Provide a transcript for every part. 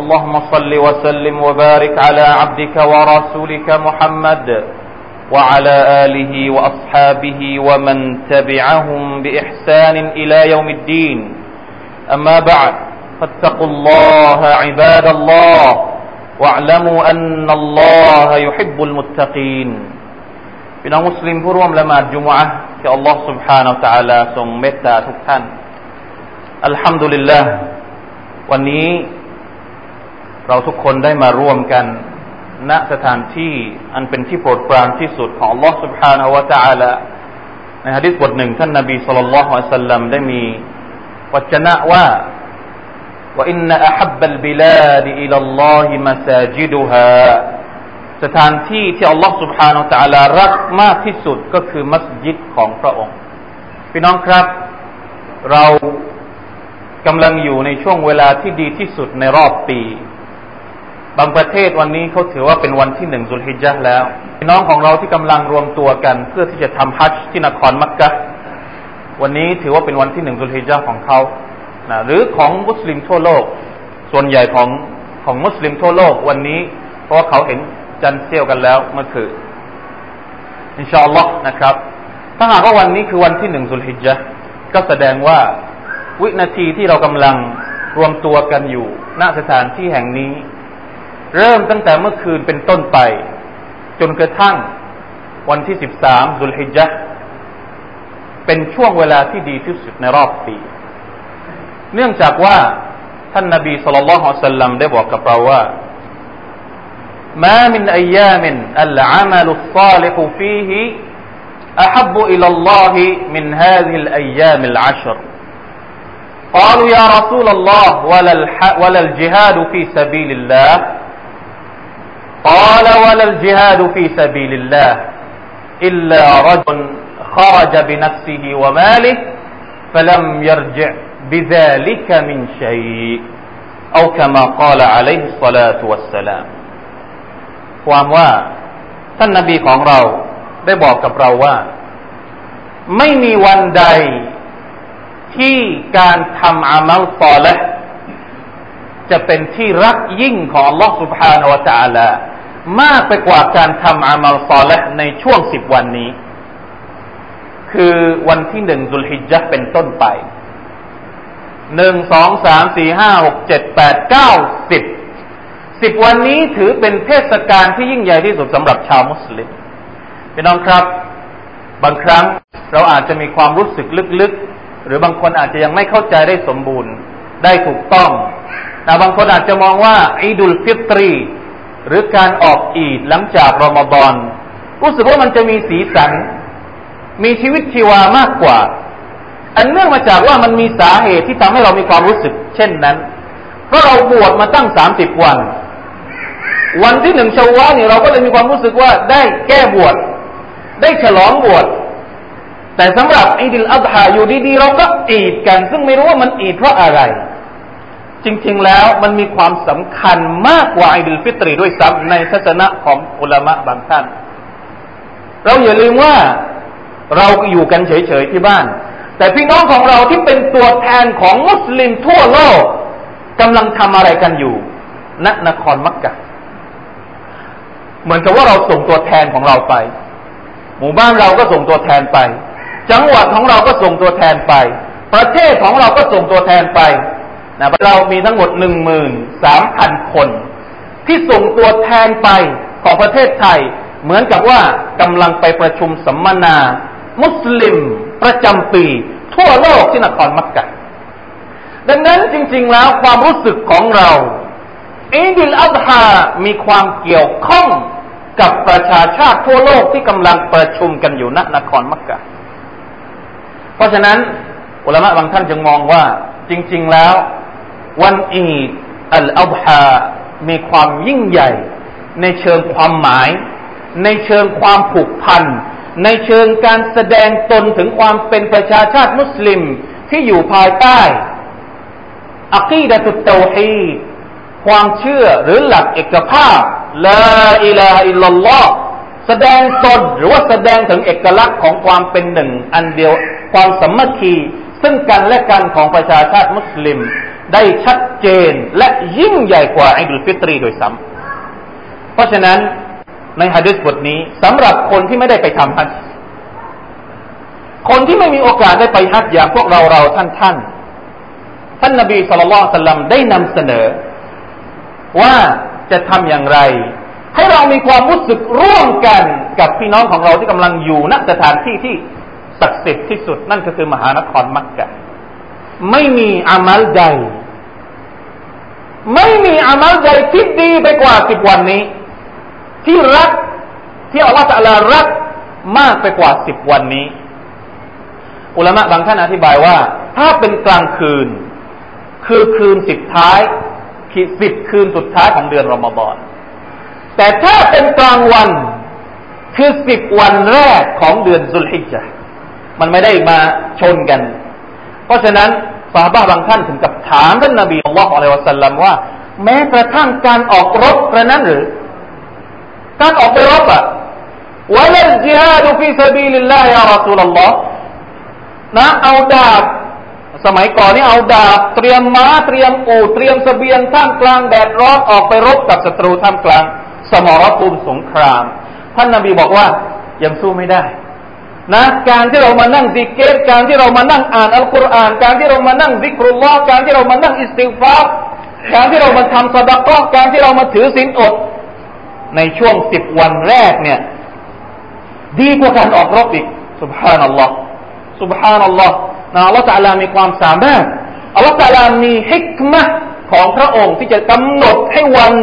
اللهم صل وسلم وبارك على عبدك ورسولك محمد وعلى آله وأصحابه ومن تبعهم بإحسان إلى يوم الدين أما بعد فاتقوا الله عباد الله واعلموا أن الله يحب المتقين พี่น้องมุสลิมผู้ร่วมละหมาดจุมอะที่อัลลอฮ์ سبحانه และ تعالى ทรงเมตตาทุกท่าน อัลฮัมดุลิลลาห์วันนี้ เราทุกคนได้มาร่วมกัน ณสถานที่อันเป็นที่โปรดปรานที่สุดของ Allah سبحانه และ تعالى ในฮะดิษบทหนึ่งท่านนบีสุลต่านละฮ์อัลสัลลัมได้มีวจนะว่า وإن أحب البلاد إلى الله مساجدها สถานที่ที่อัลลอฮ์ سبحانه และ تعالى รักมากที่สุดก็คือมัสยิดของพระองค์ พี่น้องครับ เรากำลังอยู่ในช่วงเวลาที่ดีที่สุดในรอบปี บางประเทศวันนี้เขาถือว่าเป็นวันที่หนึ่งสุลฮิจญะแล้วพี่น้องของเราที่กำลังรวมตัวกันเพื่อที่จะทำฮัจจ์ที่นครมักกะวันนี้ถือว่าเป็นวันที่หนึ่งสุลฮิจญะของเขานะหรือของมุสลิมทั่วโลก ส่วนใหญ่ของของมุสลิมทั่วโลกวันนี้ เพราะาเขาเห็นจันเซียวกันแล้วเมื่อคืนอินชาอัลลอฮ์นะครับ ถ้าหากว่าวันนี้คือวันที่หนึ่งสุลฮิจญะก็แสดงว่าวินาทีที่เรากำลังรวมตัวกันอยู่ณสถานที่แห่งนี้ เริ่มตั้งแต่เมื่อคืนเป็นต้นไป จนกระทั่งวันที่สิบสามสุลฮิจญะเป็นช่วงเวลาที่ดีที่สุดในรอบปี เนื่องจากว่าท่านนบีสุลต่านละฮ์สัลลัมได้บอกกับเราว่า ما من أيام العمل الصالح فيه أحب إلى الله من هذه الأيام العشر قالوا يا رسول الله ولا, ولا الجهاد في سبيل الله قال ولا الجهاد في سبيل الله إلا رجل خرج بنفسه وماله فلم يرجع بذلك من شيء أو كما قال عليه الصلاة والسلام ความว่าท่านนาบีของเราได้บอกกับเราว่า ไม่มีวันใดที่การทำอามัลตอละจะเป็นที่รักยิ่งของ Allah سبحانه และ تعالى มากไปกว่าการทำอามัลตอละในช่วงสิบวันนี้ คือวันที่หนึ่งสุลฮิจญะเป็นต้นไปหนึ่งสองสามสี่ห้าหกเจ็ดแปดเก้าสิบสิบวันนี้ถือเป็นเทศกาลที่ยิ่งใหญ่ที่สุดสำหรับชาวมุสลิมพี่น้องครับ บางครั้งเราอาจจะมีความรู้สึกลึกๆ หรือบางคนอาจจะยังไม่เข้าใจได้สมบูรณ์ ได้ถูกต้องแต่บางคนอาจจะมองว่าอีดุลฟิตรี หรือการออกอีดหลังจากรอมฎอนรู้สึกว่ามันจะมีสีสัน มีชีวิตชีวามากกว่า อันเนื่องมาจากว่ามันมีสาเหตุที่ทำให้เรามีความรู้สึก เช่นนั้น เพราะเราบวชมาตั้งสามสิบวัน วันที่หนึ่งเชาวาลเนี่ยเราก็เลยมีความรู้สึกว่าได้แก้บวช ได้ฉลองบวช แต่สำหรับอีดิลอัฎฮาอยู่ดีๆเราก็อีดกัน ซึ่งไม่รู้ว่ามันอีดเพราะอะไร จริง ๆ แล้วมันมีความสำคัญมากกว่าอีดิลฟิตริด้วยซ้ำในทัศนะของอุลามะบางท่าน เราอย่าลืมว่าเราอยู่กันเฉย ๆ ที่บ้าน แต่พี่น้องของเราที่เป็นตัวแทนของมุสลิมทั่วโลกกำลังทำอะไรกันอยู่ณนครมักกะเหมือนกับว่าเราส่งตัวแทนของเราไป หมู่บ้านเราก็ส่งตัวแทนไป จังหวัดของเราก็ส่งตัวแทนไป ประเทศของเราก็ส่งตัวแทนไป นะเรามีทั้งหมดหนึ่งหมื่นสามพันคน ที่ส่งตัวแทนไปของประเทศไทย เหมือนกับว่ากำลังไปประชุมสัมมนา มุสลิมประจำปี ทั่วโลกที่นครมักกะดังนั้นจริง ๆ แล้วความรู้สึกของเราอีดิลอัฎฮามีความเกี่ยวข้องกับประชาชาติทั่วโลกที่กำลังประชุมกันอยู่ณนครมักกะเพราะฉะนั้นอุลามะบางท่านจึงมองว่าจริง ๆ แล้ว วันอีดอัลอัฎฮามีความยิ่งใหญ่ ในเชิงความหมาย ในเชิงความผูกพัน ในเชิงการแสดงตนถึงความเป็นประชาชาติมุสลิมที่อยู่ภายใต้อักีดะตุตเตฮีความเชื่อหรือหลักเอกภาพลาอิลาอิลลอฮ์แสดงตนหรือว่าแสดงถึงเอกลักษณ์ของความเป็นหนึ่ง อันเดียวความสมัคคี ซึ่งกันและกันของประชาชาติมุสลิม ได้ชัดเจนและยิ่งใหญ่กว่าอิดุลฟิตรีโดยซ้ำเพราะฉะนั้นในฮะดิษบทนี้สำหรับคนที่ไม่ได้ไปทำฮัจคนที่ไม่มีโอกาสได้ไปฮัจอย่างพวกเราเราท่านท่านท่านนบีสุลต่านสลัมได้นำเสนอ ว่าจะทำอย่างไร ให้เรามีความรู้สึกร่วมกันกับพี่น้องของเราที่กำลังอยู่ณสถานที่ที่ศักดิ์สิทธิ์ที่สุดนั่นก็คือมหานครมักกะ ไม่มีอามัลใด ไม่มีอามัลใดที่ดีไปกว่าสิบวันนี้ ที่รักที่อัลลอฮฺจะลารักมากไปกว่าสิบวันนี้ อุลามะบางท่านอธิบายว่า ถ้าเป็นกลางคืน คือคืนสิบท้ายสิบคืนสุดท้ายของเดือนรอมฎอนแต่ถ้าเป็นกลางวันคือสิบวันแรกของเดือนสุลฮิจจ์มันไม่ได้มาชนกัน เพราะฉะนั้นสาบาบางท่านถึงกับถามท่านนบีอัลลอฮฺอะลัยวะสัลลัมว่า แม้กระทั่งการออกรบกระนั้นหรือ การออกไปรบอะวะลลจิฮาดุฟีซาบีลิลลาฮิยารอซูลลอฮ์นะเอาดาบสมัยก่อนนี่เอาดาบเตรียมม้าเตรียมอูเตรียมสเสบียงท่ามกลางแดดร้อนออกไปรบกับศัตรูท่ามกลาง สมรภูมิสงคราม ท่านนาบีบอกว่ายังสู้ไม่ได้ นะการที่เรามานั่งซิเกตการที่เรามานั่งอ่านอัลกุรอานการที่เรามานั่งซิกรุลลอฮ์การที่เรามานั่งอิสติฟาร์การที่เรามาทำสดาก็การที่เรามาถือศีลอด ในช่วงสิบวันแรกเนี่ย ดีกว่าการออกรบอีกสุบฮานัลลอฮ์สุบฮานัลลอฮ์นะอัลลอฮฺตะลามีความสามารถอัลลอฮฺตะลามีฮิกมะของพระองค์ที่จะกำหนดให้วัน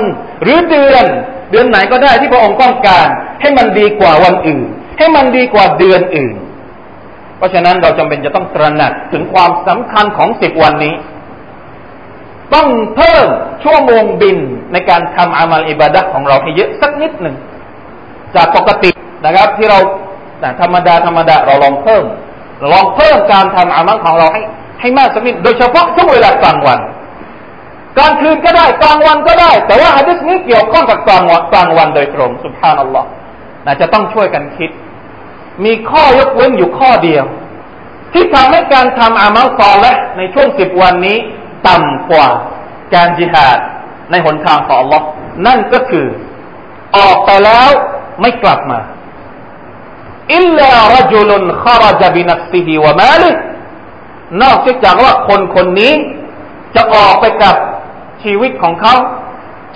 หรือเดือน เดือนไหนก็ได้ที่พระองค์ต้องการ ให้มันดีกว่าวันอื่น ให้มันดีกว่าเดือนอื่น เพราะฉะนั้นเราจำเป็นจะต้องตระหนักถึงความสำคัญของสิบวันนี้ ต้องเพิ่มชั่วโมงบินในการทำอามัลอิบาดะของเราให้เยอะสักนิดหนึ่ง จากปกตินะครับ ที่เราธรรมดาธรรมดาเราลองเพิ่มลองเพิ่มการทำอามัลของเราให้ให้มากสักนิดโดยเฉพาะช่วงเวลากลางวันกลางคืนก็ได้กลางวันก็ได้ แต่ว่าฮะดิษนี้เกี่ยวข้องกับกลางวันกลางวันโดยตรงสุภานัลลอฮ์น่าจะต้องช่วยกันคิด มีข้อยกเว้นอยู่ข้อเดียว ที่ทำให้การทำอามัลซอและในช่วงสิบวันนี้ ต่ำกว่าการจิหาดในหนทางของ Allah นั่นก็คือออกไปแล้วไม่กลับมาإلا رجل خرج بنفسه وماله นอกจากว่าคนคนนี้ จะออกไปกับชีวิตของเขา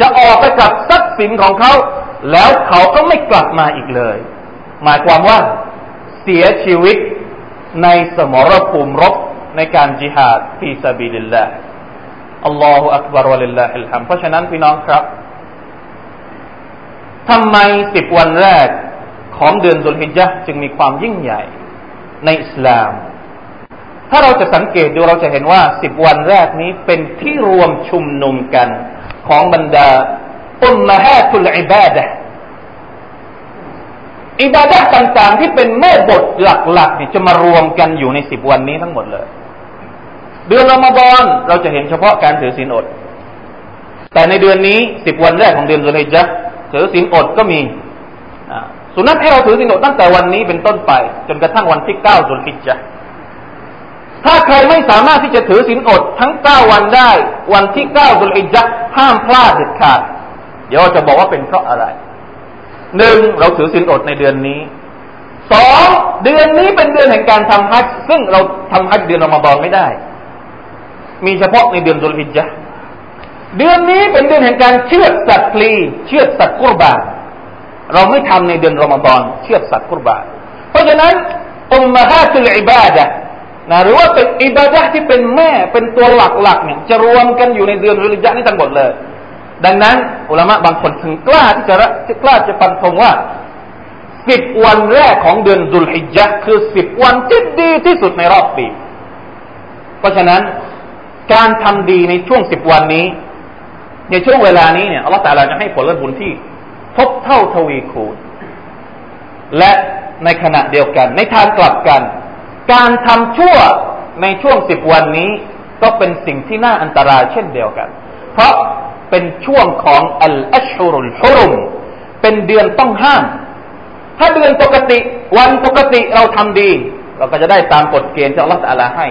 จะออกไปกับทรัพย์สินของเขา แล้วเขาก็ไม่กลับมาอีกเลย หมายความว่าเสียชีวิตในสมรภูมิรบในการจิหาด في سبيل الله الله أكبر ولله الحمد เพราะฉะนั้นพี่น้องครับทำไมสิบวันแรกของเดือนสุลฮิจญะจึงมีความยิ่งใหญ่ในอิสลาม ถ้าเราจะสังเกตดูเราจะเห็นว่าสิบวันแรกนี้เป็นที่รวมชุมนุมกันของบรรดาอุมมะฮาตุลอิบาดะ อิบาดะต่างๆ ที่เป็นแม่บทหลักๆนี่จะมารวมกันอยู่ในสิบวันนี้ทั้งหมดเลย เดือนรอมฎอนเราจะเห็นเฉพาะการถือศีลอด แต่ในเดือนนี้สิบวันแรกของเดือนสุลฮิจะถือศีลอดก็มีสุนัตให้เราถือสินอดตั้งแต่วันนี้เป็นต้นไป จนกระทั่งวันที่เก้าสุลฮิจจ์ถ้าใครไม่สามารถที่จะถือสินอดทั้งเก้าวันได้ วันที่เก้าสุลฮิจจ์ห้ามพลาดเด็ดขาด เดี๋ยวจะบอกว่าเป็นเพราะอะไร หนึ่งเราถือสินอดในเดือนนี้สองเดือนนี้เป็นเดือนแห่งการทำฮัจซึ่งเราทำฮัจเดือนอมฎอนไม่ได้ มีเฉพาะในเดือนสุลฮิจจ์เดือนนี้เป็นเดือนแห่งการเชื่อดสัตว์พลีเชื่อดสัตว์กุรบานเราไม่ทำในเดือนรอมฎอนเชื่อสัตว์กุรบานเพราะฉะนั้นอุมมะฮาตุลอิบาดะนะหรือว่าเป็นอิบาดะที่เป็นแม่เป็นตัวหลักๆเนี่ยจะรวมกันอยู่ในเดือนรุลิจานี้ทั้งหมดเลย ดังนั้นอุลามะบางคนถึงกล้าที่จะกล้าจะปันธงว่าสิบวันแรกของเดือนดุลฮิจญะคือสิบวันที่ดีที่สุดในรอบปี เพราะฉะนั้นการทำดีในช่วงสิบวันนี้ ในช่วงเวลานี้เนี่ยอัลลอฮฺตาลาจะให้ผลบุญที่ทบเท่าทวีคูณ และในขณะเดียวกัน ในทางกลับกัน การทำชั่วในช่วงสิบวันนี้ ก็เป็นสิ่งที่น่าอันตรายเช่นเดียวกัน เพราะ เป็นช่วงของอัลอัชฮุรุลฮุรุมเป็นเดือนต้องห้าม ถ้าเดือนปกติ วันปกติเราทำดี เราก็จะได้ตามกฎเกณฑ์ที่อัลลอฮฺตาลาให้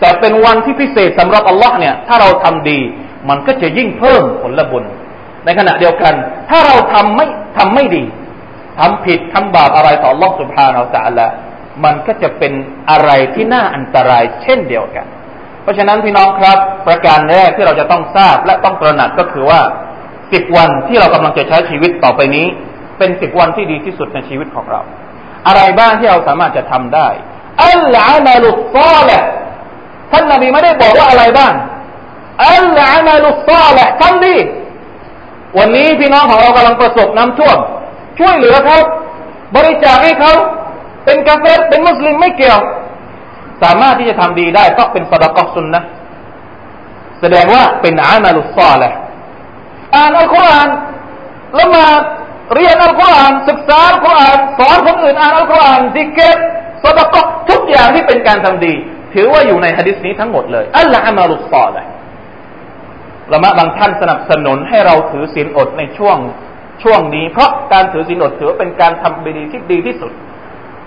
แต่เป็นวันที่พิเศษสำหรับอัลลอฮ์เนี่ย ถ้าเราทำดี มันก็จะยิ่งเพิ่มผลบุญ ในขณะเดียวกัน ถ้าเราทำไม่ทำไม่ดีทำผิดทำบาปอะไรต่ออัลลอฮ์สุบฮานาอัลลอฮฺมันก็จะเป็นอะไรที่น่าอันตรายเช่นเดียวกัน เพราะฉะนั้นพี่น้องครับ ประการแรกที่เราจะต้องทราบและต้องตระหนักก็คือว่าสิบวันที่เรากำลังจะใช้ชีวิตต่อไปนี้ เป็นสิบวันที่ดีที่สุดในชีวิตของเรา อะไรบ้างที่เราสามารถจะทำได้อัลอามาลุซอลท่านนบีไม่ได้บอกว่าอะไรบ้างอัลอามาลุซอลทำดีวันนี้พี่น้องของเรากำลังประสบน้ำท่วม ช่วยเหลือเขาบริจาคให้เขาเป็นกาเฟเป็นมุสลิมไม่เกี่ยว สามารถที่จะทำดีได้ก็เป็นสดกสุนนะแสดงว่าเป็นอามาลุซอลอ่านอัลกุรอานละมาเรียนอัลกุรอานศึกษาอัลกุรอานสอนคนอื่นอ่านอัลกุรอานดิเกตสดกทุกอย่างที่เป็นการทำดี ถือว่าอยู่ในฮะดิษนี้ทั้งหมดเลยอัลลอฮ์อามาลุซอลละมาบางท่านสนับสนุนให้เราถือศีลอดในช่วงช่วงนี้ เพราะการถือศีลอดถือเป็นการทำดีที่ดีที่สุด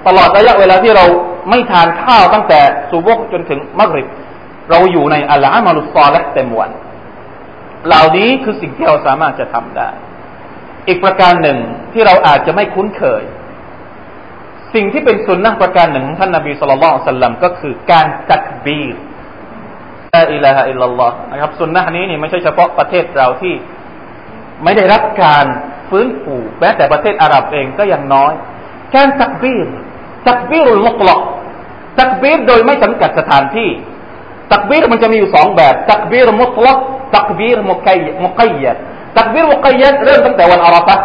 ตลอดระยะเวลาที่เรา ไม่ทานข้าวตั้งแต่สุบกจนถึงมักริบ เราอยู่ในอัลลอฮ์มาลุซอและเต็มวัน เหล่านี้คือสิ่งที่เราสามารถจะทำได้ อีกประการหนึ่งที่เราอาจจะไม่คุ้นเคย สิ่งที่เป็นสุนนะประการหนึ่งของท่านนาบีสุลต่านสัลลัมก็คือการตักบีรลาอิลาฮะอิลลัลลอฮ์นะครับสุนนะนี้นี่ไม่ใช่เฉพาะประเทศเราที่ไม่ได้รับการฟื้นฟูแม้แต่ประเทศอาหรับเองก็ยังน้อย การตักบีรตักบีรุลมุกลก ตักบีรโดยไม่จำกัดสถานที่ ตักบีรมันจะมีอยู่สองแบบ ตักบีรมุตลักตักบีรมุกัยมุกัยดตักบีรมุกัยดเริ่มตั้งแต่วันอาราฟะ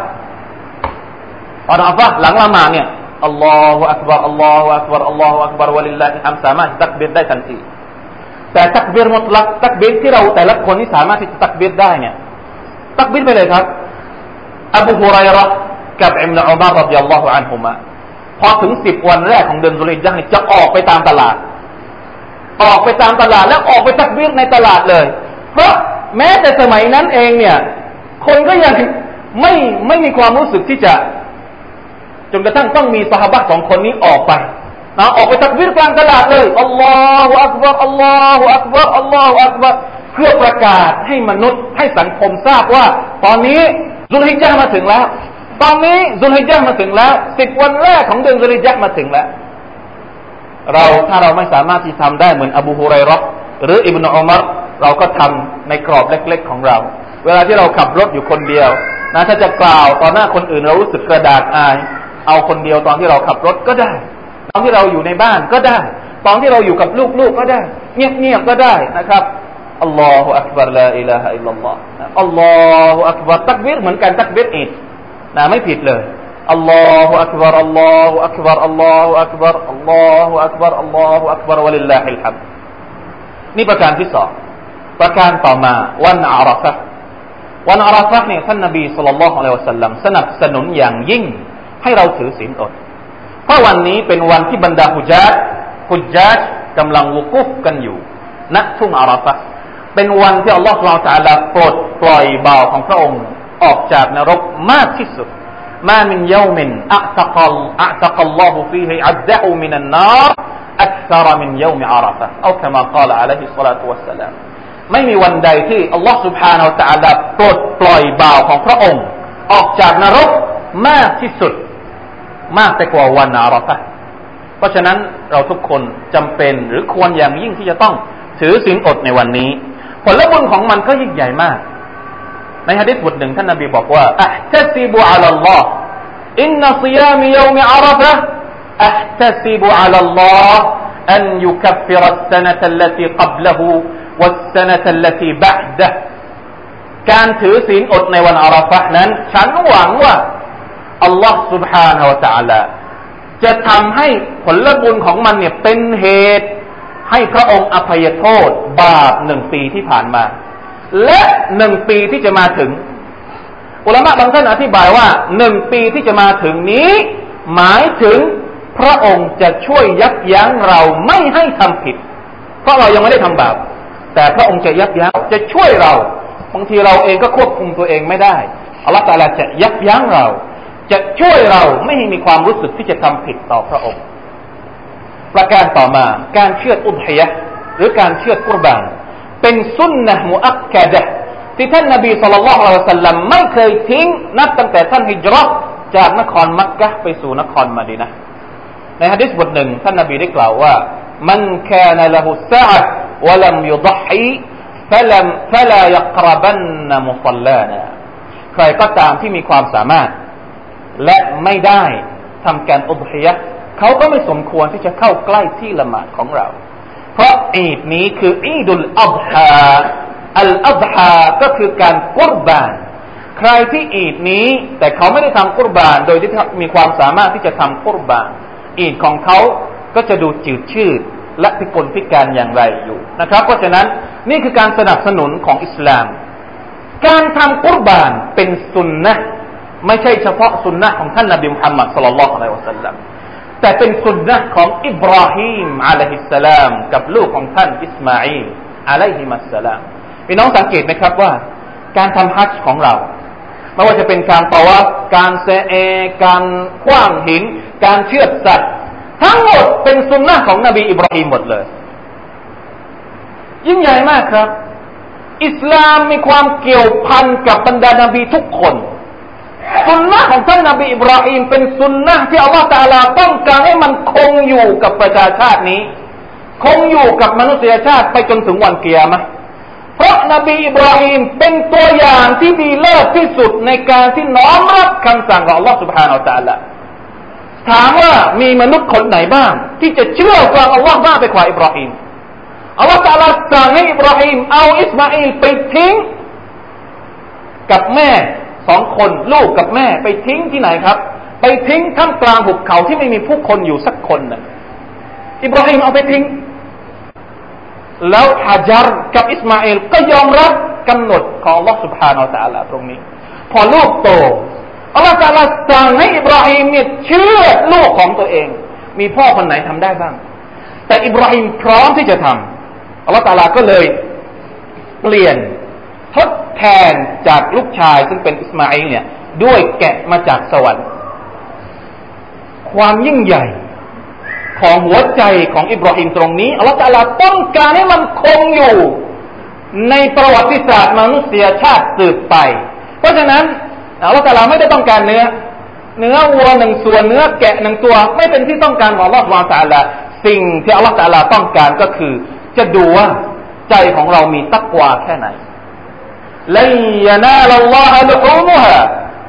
วันอาราฟะหลังละหมาดเนี่ยอัลลอฮฺอักบารอัลลอฮฺอักบารอัลลอฮฺอักบารวะลิลลาฮิฮัมสามารถตักบีรได้ทันทีแต่ตักบีรมุตลักตักบีรที่เราแต่ละคนที่สามารถที่จะตักบีรได้เนี่ยตักบีรไปเลยครับอบูฮุไรระกับอิมนุอุมารรดิยัลลอฮุอันฮุมา พอถึงสิบวันแรกของเดือนสุริยั์จะออกไปตามตลาด ออกไปตามตลาดแล้วออกไปตักบีรในตลาดเลย เพราะแม้แต่สมัยนั้นเองเนี่ย คนก็ยังไม่ไม่มีความรู้สึกที่จะ จนกระทั่งต้องมีสหบัตสองคนนี้ออกไปนะออกไปตักบิรกลางตลาดเลยอัลลอฮฺอักบารอัลลอฮฺอักบารอัลลอฮฺอักบารเพื่อประกาศให้มนุษย์ให้สังคมทราบว่า ตอนนี้ซุลฮิจญ์มาถึงแล้ว ตอนนี้ซุลฮิจญ์มาถึงแล้วสิบวันแรกของเดือนซุลฮิจญ์มาถึงแล้ว เราถ้าเราไม่สามารถที่ทำได้เหมือนอบูฮุไรรอหรืออิบนาอุมารเราก็ทำในกรอบเล็ก ๆ ของเรา เวลาที่เราขับรถอยู่คนเดียวนะถ้าจะกล่าวต่อหน้าคนอื่นเรารู้สึกกระดากอาย เอาคนเดียวตอนที่เราขับรถก็ได้ ตอนที่เราอยู่ในบ้านก็ได้ ตอนที่เราอยู่กับลูกๆก็ได้ เงียบๆก็ได้นะครับอัลลอฮฺอักบารลาอิลาฮะอิลลัลลอฮ์อัลลอฮฺอักบารตักบิรเหมือนกันตักบีรอีก นะไม่ผิดเลย الله أكبر الله أكبر الله أكبر الله أكبر الله أكبر ولله الحمد นี่ประการที่สองประการต่อมาวันอาราฟะวันอาราฟะเนี่ยท่านนบี صلى الله عليه وسلم สนับสนุนอย่างยิ่งให้เราถือศีลอด เพราะวันนี้เป็นวันที่บรรดาฮุจัดฮุจัดกำลังวุกุฟกันอยู่ณทุ่งอาราฟะเป็นวันที่อัลลอฮฺสุลตาลาปลดปล่อยเบาของพระองค์ ออกจากนรกมากที่สุด ما من يوم أعتق أعتق الله فيه عبده من النار أكثر من يوم عرفة أو كما قال عليه الصلاة والسلام ไม่มีวันใดที่อัลลอฮฺ سبحانه และ تعالى ปลดปล่อยบ่าวของพระองค์ ออกจากนรกมากที่สุด มากแต่กว่าวันอาราฟะเพราะฉะนั้นเราทุกคนจำเป็นหรือควรอย่างยิ่งที่จะต้องถือศีลอดในวันนี้ ผลบุญของมันก็ยิ่งใหญ่มาก ในฮะดิษบทหนึ่งท่านนบีบอกว่าอัตซิบุอัลลอฮ์อินนัซิยามิยามิอาราฟะอัตซิบุอัลลอฮ์ أن يكفر السنة التي قبله والسنة التي بعده การถือศีลอดในวันอาราฟะนั้น ฉันหวังว่าอัลลอฮ์ سبحانه และ تعالى จะทำให้ผลบุญของมันเนี่ยเป็นเหตุ ให้พระองค์อภัยโทษ บาปหนึ่งปีที่ผ่านมา และหนึ่งปีที่จะมาถึง อุลามะบางท่านอธิบายว่าหนึ่งปีที่จะมาถึงนี้ หมายถึงพระองค์จะช่วยยับยั้งเราไม่ให้ทำผิด เพราะเรายังไม่ได้ทำบาปแต่พระองค์จะยับยั้งจะช่วยเราบางทีเราเองก็ควบคุมตัวเองไม่ได้อัลลอฮฺตาลาจะยับยั้งเรา จะช่วยเราไม่ให้มีความรู้สึกที่จะทำผิดต่อพระองค์ ประการต่อมาการเชื่ออุทยะหรือการเชื่อกุรบาน เป็นสุนนะมุอักกะดะที่ท่านนบีสุลต่านละสัลลัมไม่เคยทิ้งนับตั้งแต่ท่านฮิจรัตจากนครมักกะไปสู่นครมาดีนะในฮะดิษบทหนึ่งท่านนบีได้กล่าวว่ามันแคนละหุสะะวะลัมยุดฮีฟะลัมฟะลายักรบันนมุซัลลานะใครก็ตามที่มีความสามารถ และไม่ได้ทำการอุบฮิยะเขาก็ไม่สมควรที่จะเข้าใกล้ที่ละหมาดของเรา เพราะอีดนี้คืออีดุลอับฮาอัลอับฮาก็คือการกุรบาน ใครที่อีดนี้แต่เขาไม่ได้ทำกุรบาน โดยที่มีความสามารถที่จะทำกุรบาน อีดของเขาก็จะดูจืดชืดและพิกลพิการอย่างไรอยู่นะครับ เพราะฉะนั้นนี่คือการสนับสนุนของอิสลาม การทำกุรบานเป็นสุนนะไม่ใช่เฉพาะสุนนะของท่านนบีมุฮัมมัดสุลลัลลอฮุอะลัยฮิวะสัลลัม แต่เป็นสุนนะของอิบราฮิมอะลัยฮิสสลาม กับลูกของท่านอิสมาอีลอะลัยฮิมัสสลามพี่น้องสังเกตไหมครับว่า การทำฮัจจ์ของเราไม่ว่าจะเป็นการตาวการเซเอการคว้างหิน การเชือดสัตว์ ทั้งหมดเป็นสุนนะของนบีอิบราฮิมหมดเลย ยิ่งใหญ่มากครับ อิสลามมีความเกี่ยวพันกับบรรดานบีทุกคน สุนนะของท่านนบีอิบราฮิมเป็นสุนนะที่อัลลอฮฺตาลาต้องการให้มันคงอยู่กับประชาชาตินี้ คงอยู่กับมนุษยชาติไปจนถึงวันกิยามะฮ์เพราะนบีอิบราฮิมเป็นตัวอย่างที่ดีเลิศที่สุดในการที่น้อมรับคำสั่งของอัลลอฮฺ سبحانه وتعالى ถามว่ามีมนุษย์คนไหนบ้าง ที่จะเชื่อฟังอัลลอฮ์มากไปกว่าอิบราฮิมอัลลอฮ์ تعالى สั่งให้อิบราฮิมเอาอิสมาอิลไปทิ้งกับแม่ สองคนลูกกับแม่ ไปทิ้งที่ไหนครับ ไปทิ้งท่ามกลางหุบเขาที่ไม่มีผู้คนอยู่สักคนนะอิบราฮิมเอาไปทิ้ง แล้วฮาจาร์กับอิสมาเอลก็ยอมรับกำหนดของอัลลอฮฺ سبحانه وتعالى ตรงนี้ พอลูกโตอัลลอฮฺ تعالى สั่งให้อิบราฮิมเนี่ยเชือดลูกของตัวเอง มีพ่อคนไหนทำได้บ้าง แต่อิบราฮิมพร้อมที่จะทำอัลลอฮฺ تعالى ก็เลย เปลี่ยน ทดแทนจากลูกชายซึ่งเป็นอิสมาอิลเนี่ย ด้วยแกะมาจากสวรรค์ ความยิ่งใหญ่ของหัวใจของอิบราฮิมตรงนี้อัลลอฮฺตาลาต้องการให้มันคงอยู่ ในประวัติศาสตร์มนุษยชาติสืบไป เพราะฉะนั้นอัลลอฮฺตาลาไม่ได้ต้องการเนื้อ เนื้อวัวหนึ่งส่วนเนื้อแกะหนึ่งตัว ไม่เป็นที่ต้องการของอัลลอฮฺวาตาลาสิ่งที่อัลลอฮฺตาลาต้องการก็คือ จะดูว่าใจของเรามีตักวาแค่ไหน ลัยยนาลลอฮฺลุฮูมุฮะ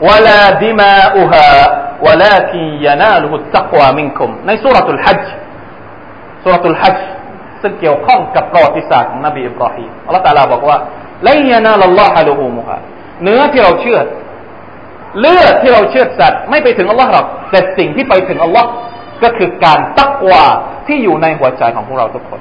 วะลาดิมาอุฮะ ولكن يناله التقوى منكم ในสุรทูลฮัจสุรทูลฮัจซึ่งเกี่ยวข้องกับประวัติศาสตร์ของนบีอิบราฮิมอัลลอฮฺตาลาบอกว่าลัยยนาลลอฮฺลุฮูมุฮะเนื้อที่เราเชื่อเลือดที่เราเชื่อสัตว์ไม่ไปถึงอัลลอฮ์หรอกแต่สิ่งที่ไปถึงอัลลอฮ์ก็คือการตักวาที่อยู่ในหัวใจของพวกเราทุกคน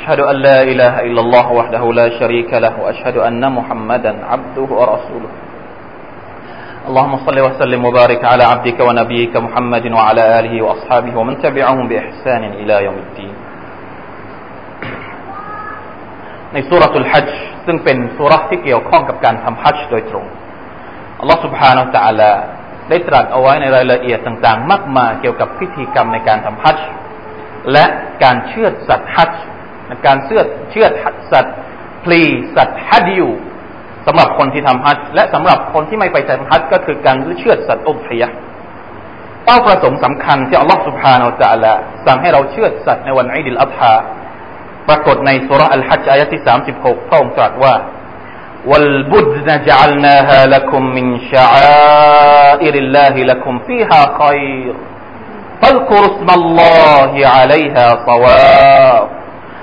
أشهد أن لا إله إلا الله وحده لا شريك له وأشهد أن محمدا عبده ورسوله. اللهم صل وسلم وبارك على عبدك ونبيك محمد وعلى آله وأصحابه ومن تبعهم بإحسان إلى يوم الدين. ในสุรทูลฮัจซึ่งเป็นสุรที่เกี่ยวข้องกับการทำฮัจโดยตรง.อัลลอฮฺ سبحانه และ تعالى ได้ตรัสเอาไว้ในรายละเอียดต่าง การเชือดเชือดสัตว์พลีสัตว์ฮัดยูสำหรับคนที่ทำฮัจจ์และสำหรับคนที่ไม่ไปทำฮัจจ์ก็คือการเชือดสัตว์อุบฮิยะเป้าประสงค์สำคัญที่อัลลอฮฺสุบฮานาอัลลอฮฺสั่งให้เราเชือดสัตว์ในวันอิดิลอัฎฮาปรากฏในสุรอัลฮัจจ์อายะที่สามสิบหกพระองค์ตรัสว่า والبدن جعلناها لكم من شعائر الله لكم فيها خير فاذكروا اسم الله عليها صواف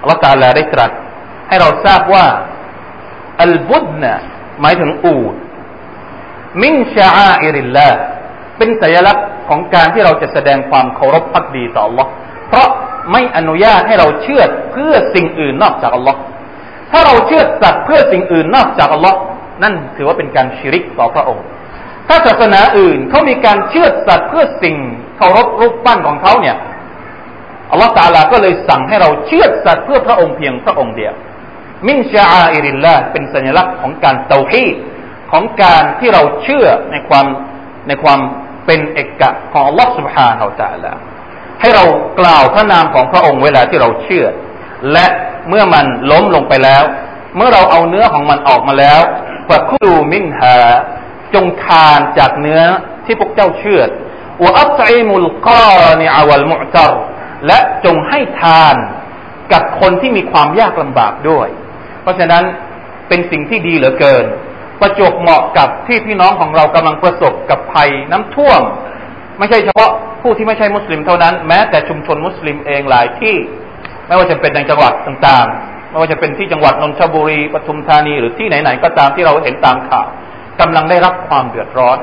อัลลอฮฺตาลาได้ตรัส ให้เราทราบว่าอัลบุดนะหมายถึงอูดมินชาอาอิริลลาเป็นสัญลักษณ์ของการที่เราจะแสดงความเคารพพักดีต่อ Allah เพราะไม่อนุญาตให้เราเชื่อเพื่อสิ่งอื่นนอกจาก Allah ถ้าเราเชื่อสัตว์เพื่อสิ่งอื่นนอกจาก Allah นั่นถือว่าเป็นการชิริกต่อพระองค์ ถ้าศาสนาอื่นเขามีการเชื่อสัตว์เพื่อสิ่งเคารพรูปปั้นของเขาเนี่ย อัลลอฮฺตาลาก็เลยสั่งให้เราเชื่อสัตว์เพื่อพระองค์เพียงพระองค์เดียว มินชาอาอิริลลาเป็นสัญลักษณ์ของการเตาฮีของการที่เราเชื่อในความในความเป็นเอกะของอัลลอฮฺสุบฮานาอัลตาลาให้เรากล่าวพระนามของพระองค์เวลาที่เราเชื่อ และเมื่อมันล้มลงไปแล้ว เมื่อเราเอาเนื้อของมันออกมาแล้วฟะคูมินฮาจงทานจากเนื้อที่พวกเจ้าเชื่อวะอัตอิมุลกานิอาวัลมุตร และจงให้ทานกับคนที่มีความยากลำบากด้วย เพราะฉะนั้นเป็นสิ่งที่ดีเหลือเกิน ประจบเหมาะกับที่พี่น้องของเรากำลังประสบกับภัยน้ำท่วม ไม่ใช่เฉพาะผู้ที่ไม่ใช่มุสลิมเท่านั้น แม้แต่ชุมชนมุสลิมเองหลายที่ ไม่ว่าจะเป็นในจังหวัดต่างๆ ไม่ว่าจะเป็นที่จังหวัดนนทบุรีปทุมธานีหรือที่ไหนๆก็ตามที่เราเห็นตามข่าวกำลังได้รับความเดือดร้อน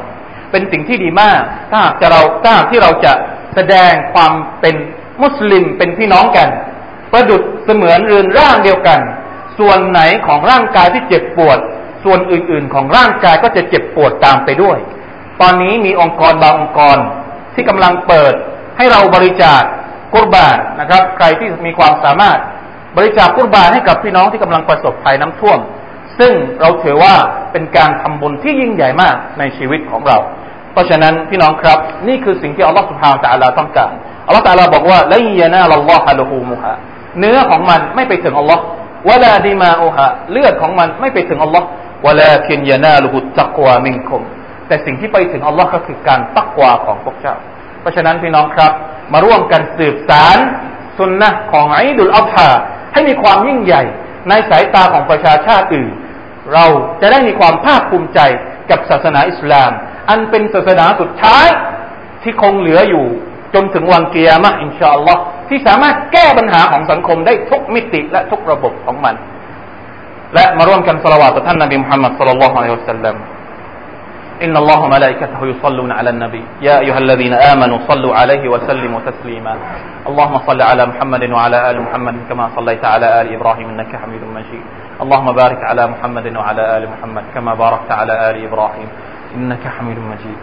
เป็นสิ่งที่ดีมาก ถ้าจะเราถ้าที่เราจะแสดงความเป็น มุสลิมเป็นพี่น้องกัน ประดุดเสมือนเรือนร่างเดียวกัน ส่วนไหนของร่างกายที่เจ็บปวด ส่วนอื่นๆ ของร่างกายก็จะเจ็บปวดตามไปด้วย ตอนนี้มีองค์กรบางองค์กรที่กำลังเปิดให้เราบริจาคกุรบานนะครับ ใครที่มีความสามารถบริจาคกุรบานให้กับพี่น้องที่กำลังประสบภัยน้ำท่วม ซึ่งเราถือว่าเป็นการทำบุญที่ยิ่งใหญ่มากในชีวิตของเรา เพราะฉะนั้นพี่น้องครับ นี่คือสิ่งที่อัลลอฮฺสุบฮานตะอัลาต้องการ อัลลอฮฺตาลาบอกว่าละยานาลลอฮะลูฮูมุฮะเนื้อของมันไม่ไปถึงอัลลอฮ์วะลาดิมาอุฮะเลือดของมันไม่ไปถึงอัลลอฮ์วะลาคินยานาลุฮุตักวามินคุมแต่สิ่งที่ไปถึงอัลลอฮ์ก็คือการตักวาของพวกเจ้า เพราะฉะนั้นพี่น้องครับ มาร่วมกันสืบสารสุนนะของไอดุลอัลฮาให้มีความยิ่งใหญ่ในสายตาของประชาชาติอื่น เราจะได้มีความภาคภูมิใจกับศาสนาอิสลาม อันเป็นศาสนาสุดท้ายที่คงเหลืออยู่ จนถึงวันเกียร์มะอินชาอัลลอฮ์ที่สามารถแก้ปัญหาของสังคมได้ทุกมิติและทุกระบบของมัน และมาร่วมกันสละวาต่อท่านนบีมุฮัมมัดสัลลัลลอฮุอะลัยฮิวะสัลลัม إن الله وملائكته يصلون على النبي يا أيها الذين آمنوا صلوا عليه وسلموا تسليما اللهم صل على محمد وعلى آل محمد كما صليت على آل إبراهيم إنك حميد مجيد اللهم بارك على محمد وعلى آل محمد كما باركت على آل إبراهيم إنك حميد مجيد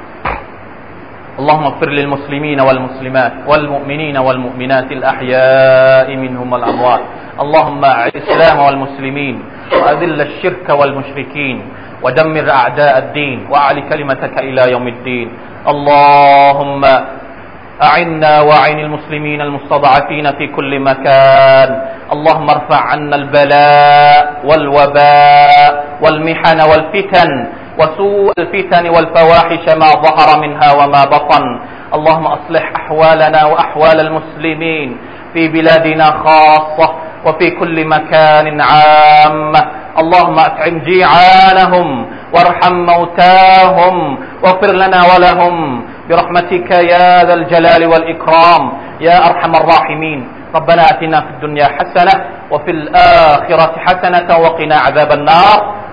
اللهم اغفر للمسلمين والمسلمات والمؤمنين والمؤمنات الأحياء منهم والأموات. اللهم أعز الإسلام والمسلمين وأذل الشرك والمشركين ودمر أعداء الدين وأعل كلمتك إلى يوم الدين. اللهم أعنا وأعن المسلمين المستضعفين في كل مكان. اللهم ارفع عنا البلاء والوباء والمحن والفتن وسوء الفتن والفواحش ما ظهر منها وما بطن. اللهم أصلح أحوالنا وأحوال المسلمين في بلادنا خاصة وفي كل مكان عامه اللهم أطعم جيعانهم وارحم موتاهم واغفر لنا ولهم برحمتك يا ذا الجلال والإكرام. يا أرحم الراحمين. ربنا آتنا في الدنيا حسنة وفي الآخرة حسنة وقنا عذاب النار.